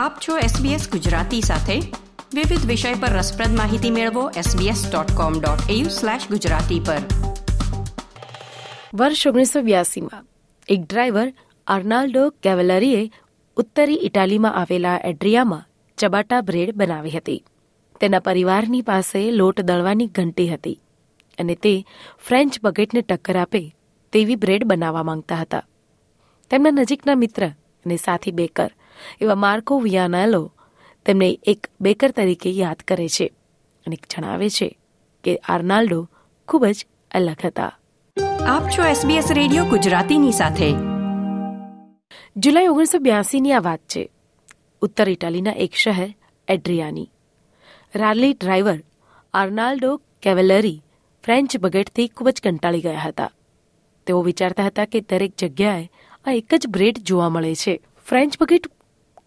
આપ છો SBS ગુજરાતી સાથે. વિવિધ વિષય પર રસપ્રદ માહિતી મેળવો sbs.com.au/gujarati પર. વર્ષ ઓગણીસો બ્યાસીમાં એક ડ્રાઈવર આર્નાલ્ડો કેવેલરીએ ઉત્તરી ઇટાલીમાં આવેલા એડ્રિયામાં ચબાટા બ્રેડ બનાવી હતી. તેના પરિવારની પાસે લોટ દળવાની ઘંટી હતી અને તે ફ્રેન્ચ બગેટને ટક્કર આપે તેવી બ્રેડ બનાવવા માંગતા હતા. તેમના નજીકના મિત્ર અને સાથી બેકર એવા માર્કો વિયાનાલો તેમને એક બેકર તરીકે યાદ કરે છે અને જણાવે છે કે આર્નાલ્ડો ખૂબ જ અલગ હતા. આપ છો SBS રેડિયો ગુજરાતીની સાથે. જુલાઈ ઓગણીસો બ્યાસીની આ વાત છે. ઉત્તર ઇટાલીના એક શહેર એડ્રિયાની. રાલી ડ્રાઈવર આર્નાલ્ડો કેવેલરી ફ્રેન્ચ બગેટથી ખૂબ જ કંટાળી ગયા હતા. તેઓ વિચારતા હતા કે દરેક જગ્યાએ આ એક જ બ્રેડ જોવા મળે છે. ફ્રેન્ચ બગેટ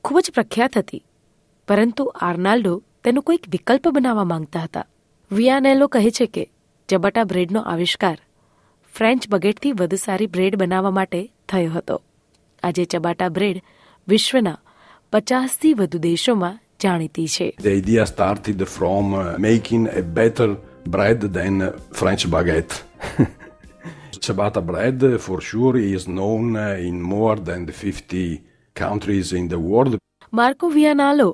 ખૂબ જ પ્રખ્યાત હતી. પરંતુ આર્નાલ્ડો તેનો કોઈક વિકલ્પ બનાવવા માંગતા હતા. વિયાનેલો કહે છે કે ચબાટા બ્રેડનો આવિષ્કાર ફ્રેન્ચ બગેટથી વધુ સારી બ્રેડ બનાવવા માટે થયો હતો. આજે ચબાટા બ્રેડ વિશ્વના પચાસથી વધુ દેશોમાં જાણીતી છે. The idea started from uh, making a bread than uh, French baguette. Ciabatta bread, for sure, is known uh, in more than 50 countries in the world. Marco Vianalo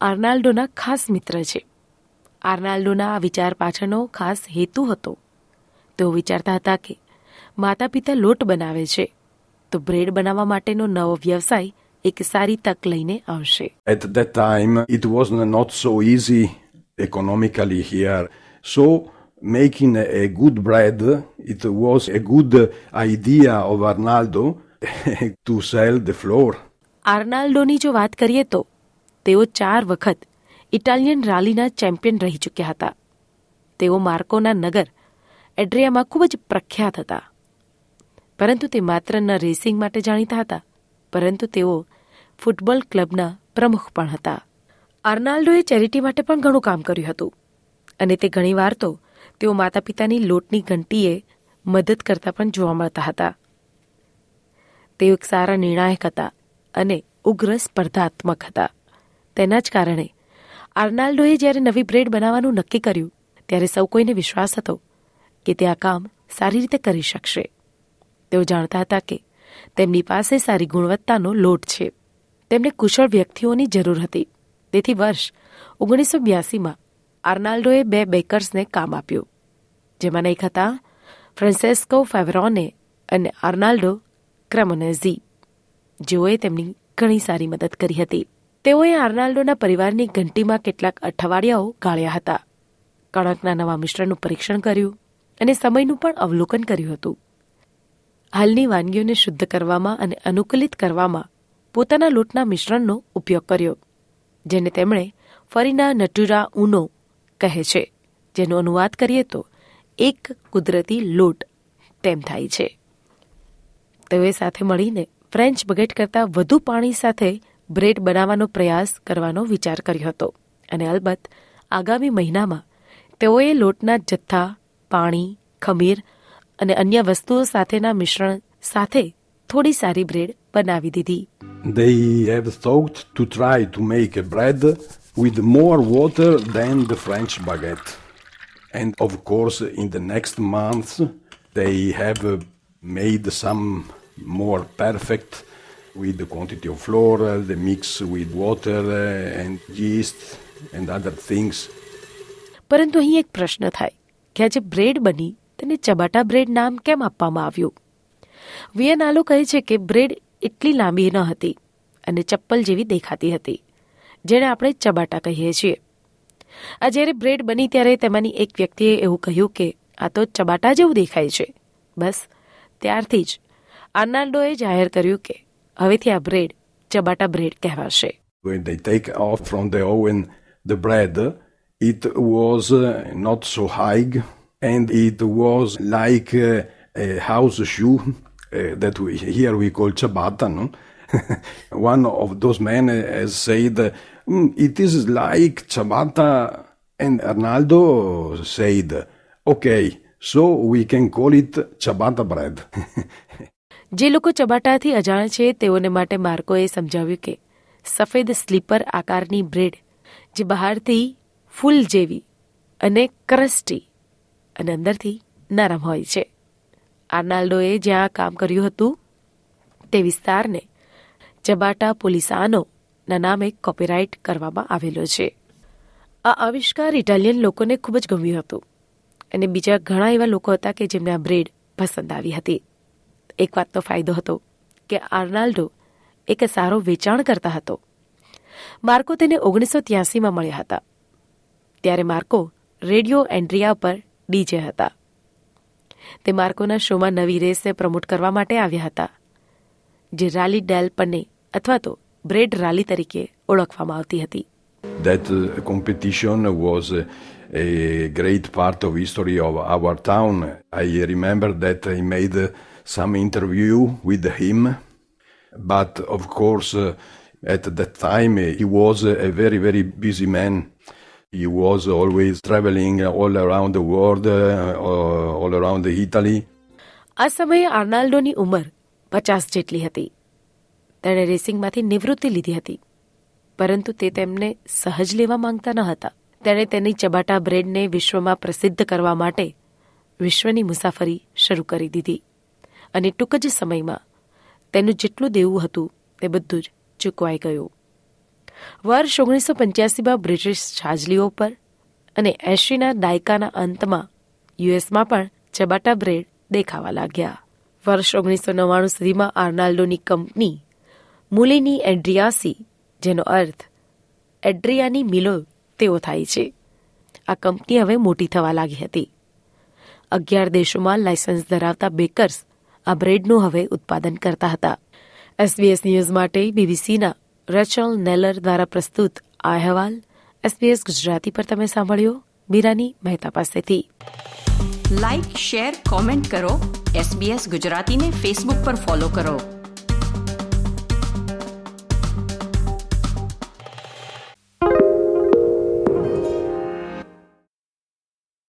આર્નાલ્ડોના ખાસ મિત્ર છે આર્નાલ્ડોના આ વિચાર પાછળનો ખાસ હેતુ હતો તેઓ વિચારતા હતા કે માતા પિતા લોટ બનાવે છે તો બ્રેડ બનાવવા માટેનો નવો વ્યવસાય એક સારી તક લઈને આવશે At that time, it was not so easy economically here. So, making a good bread, it was a good uh, idea of Arnaldo to sell the flour. આર્નાલ્ડોની જો વાત કરીએ તો તેઓ ચાર વખત ઇટાલિયન રાલીના ચેમ્પિયન રહી ચૂક્યા હતા. તેઓ માર્કોના નગર એડ્રિયામાં ખૂબ જ પ્રખ્યાત હતા. પરંતુ તે માત્ર ન રેસિંગ માટે જાણીતા હતા, પરંતુ તેઓ ફૂટબોલ ક્લબના પ્રમુખ પણ હતા. આર્નાલ્ડોએ ચેરિટી માટે પણ ઘણું કામ કર્યું હતું, અને તે ઘણીવાર તો તેઓ માતા પિતાની લોટની ઘંટીએ મદદ કરતા પણ જોવા મળતા હતા. તેઓ એક સારા નિર્ણાયક હતા અને ઉગ્ર સ્પર્ધાત્મક હતા. તેના જ કારણે આર્નાલ્ડોએ જ્યારે નવી બ્રેડ બનાવવાનું નક્કી કર્યું, ત્યારે સૌ કોઈને વિશ્વાસ હતો કે તે આ કામ સારી રીતે કરી શકશે. તેઓ જાણતા હતા કે તેમની પાસે સારી ગુણવત્તાનો લોટ છે. તેમને કુશળ વ્યક્તિઓની જરૂર હતી. તેથી વર્ષ ઓગણીસો બ્યાસીમાં આર્નાલ્ડોએ બે બેકર્સને કામ આપ્યું જેમાંના એક હતા ફ્રાન્સેસ્કો ફેવરોને અને આર્નાલ્ડો ક્રેમોનેઝી. જેઓએ તેમની ઘણી સારી મદદ કરી હતી. તેઓએ આર્નાલ્ડોના પરિવારની ઘંટીમાં કેટલાક અઠવાડિયાઓ ગાળ્યા હતા. કણકના નવા મિશ્રણનું પરીક્ષણ કર્યું અને સમયનું પણ અવલોકન કર્યું હતું. હાલની વાનગીઓને શુદ્ધ કરવામાં અને અનુકૂલિત કરવામાં પોતાના લોટના મિશ્રણનો ઉપયોગ કર્યો, જેને તેમણે ફરીના નટુરા ઉનો કહે છે. જેનો અનુવાદ કરીએ તો, એક કુદરતી લોટ તેમ થાય છે. તેઓએ સાથે મળીને ફ્રેન્ચ બગેટ કરતાં વધુ પાણી સાથે બ્રેડ બનાવવાનો પ્રયાસ કરવાનો વિચાર કર્યો હતો અને અલબત્ત આગામી મહિનામાં તેઓએ લોટના જથ્થા પાણી ખમીર અને અન્ય વસ્તુઓ સાથેના મિશ્રણ સાથે થોડી સારી બ્રેડ બનાવી દીધી They have thought to try to make a bread with more water than the French baguette. And of course, in the next month, they have uh, made some more perfect with the quantity of flour, the mix with water uh, and yeast and other things. પરંતુ અહીં એક પ્રશ્ન થાય કે આ જે bread બની તેને ચબાટા બ્રેડ નામ કેમ આપવામાં આવ્યું? વિયનાલો કહે છે કે બ્રેડ એટલી લાંબી ન હતી અને ચપ્પલ જેવી દેખાતી હતી જેને આપણે ચબાટા કહીએ છીએ. આ જ્યારે બ્રેડ બની ત્યારે તેમાંની એક વ્યક્તિએ એવું કહ્યું કે આ તો ચબાટા જેવું દેખાય છે. બસ ત્યારથી જ આર્નાલ્ડોએ જાહેર કર્યું કે હવેથી આ બ્રેડ ચબાટા બ્રેડ કહેવાશે When they take off from the oven the bread, it was uh, not so high and it was like uh, a house shoe uh, that we, here we call ciabatta. No? One of those men uh, has said, "Mm, It is like ciabatta. And Arnaldo said, Okay, so we can call it ciabatta bread. જે લોકો ચબાટાથી અજાણ છે, તેઓને માટે માર્કોએ સમજાવ્યું કે સફેદ sleeper આકારની બ્રેડ, જે બહારથી ફૂલ જેવી અને ક્રસ્ટી અને અંદરથી નરમ હોય છે. આર્નાલ્ડોએ જ્યાં કામ કર્યું હતું, તે વિસ્તારને ચબાટા પોલિસાનોના નામે કોપીરાઇટ કરવામાં આવેલો છે. આ આવિષ્કાર ઇટાલિયન લોકોને ખૂબ જ ગમ્યું હતું અને બીજા ઘણા એવા લોકો હતા કે જેમને આ બ્રેડ પસંદ આવી હતી. એક વાતનો ફાયદો હતો કે આર્નાલ્ડો એક સારો વેચાણ કરતા હતો. માર્કો તેને ઓગણીસો ત્યાસીમાં મળ્યા હતા. ત્યારે માર્કો રેડિયો એન્ડ્રિયા પર ડીજે હતા. તે માર્કોના શોમાં નવી રેસને પ્રમોટ કરવા માટે આવ્યા હતા જે રાલી ડેલ પન્ને અથવા તો બ્રેડ રાલી તરીકે ઓળખવામાં આવતી હતી. That uh, competition was a great part of history of our town. I remember that I made some interview with him, but of course, uh, at that time uh, he was a very very busy man. He was always traveling all around the world, uh, all around Italy. આ સમયે આર્નાલ્ડોની ઉંમર પચાસ જેટલી હતી તેણે રેસિંગમાંથી નિવૃત્તિ લીધી હતી પરંતુ તે તેમને સહજ લેવા માંગતા ન હતા તેણે તેની ચબાટા બ્રેડને વિશ્વમાં પ્રસિદ્ધ કરવા માટે વિશ્વની મુસાફરી શરૂ કરી દીધી અને ટૂંક જ સમયમાં તેનું જેટલું દેવું હતું તે બધું જ ચૂકવાઈ ગયું. વર્ષ ઓગણીસો પંચ્યાસીમાં બ્રિટિશ છાજલીઓ પર અને એંશીના દાયકાના અંતમાં યુએસમાં પણ ચબાટા બ્રેડ દેખાવા લાગ્યા. વર્ષ ઓગણીસો નવ્વાણું સુધીમાં આર્નાલ્ડોની કંપની મુલીની એડ્રિયાસી જેનો અર્થ એડ્રિયાની મિલો તેઓ થાય છે, આ કંપની હવે મોટી થવા લાગી હતી. અગિયાર દેશોમાં લાયસન્સ ધરાવતા બેકર્સ આ બ્રેડનું હવે ઉત્પાદન કરતા હતા. એસબીએસ ન્યૂઝ માટે બીબીસીના રેચલ નેલર દ્વારા પ્રસ્તુત આ અહેવાલ એસબીએસ ગુજરાતી પર તમે સાંભળ્યો. મીરાની મહેતા પાસેથી. લાઇક શેર કોમેન્ટ કરો. એસબીએસ ગુજરાતીને ફેસબુક પર ફોલો કરો.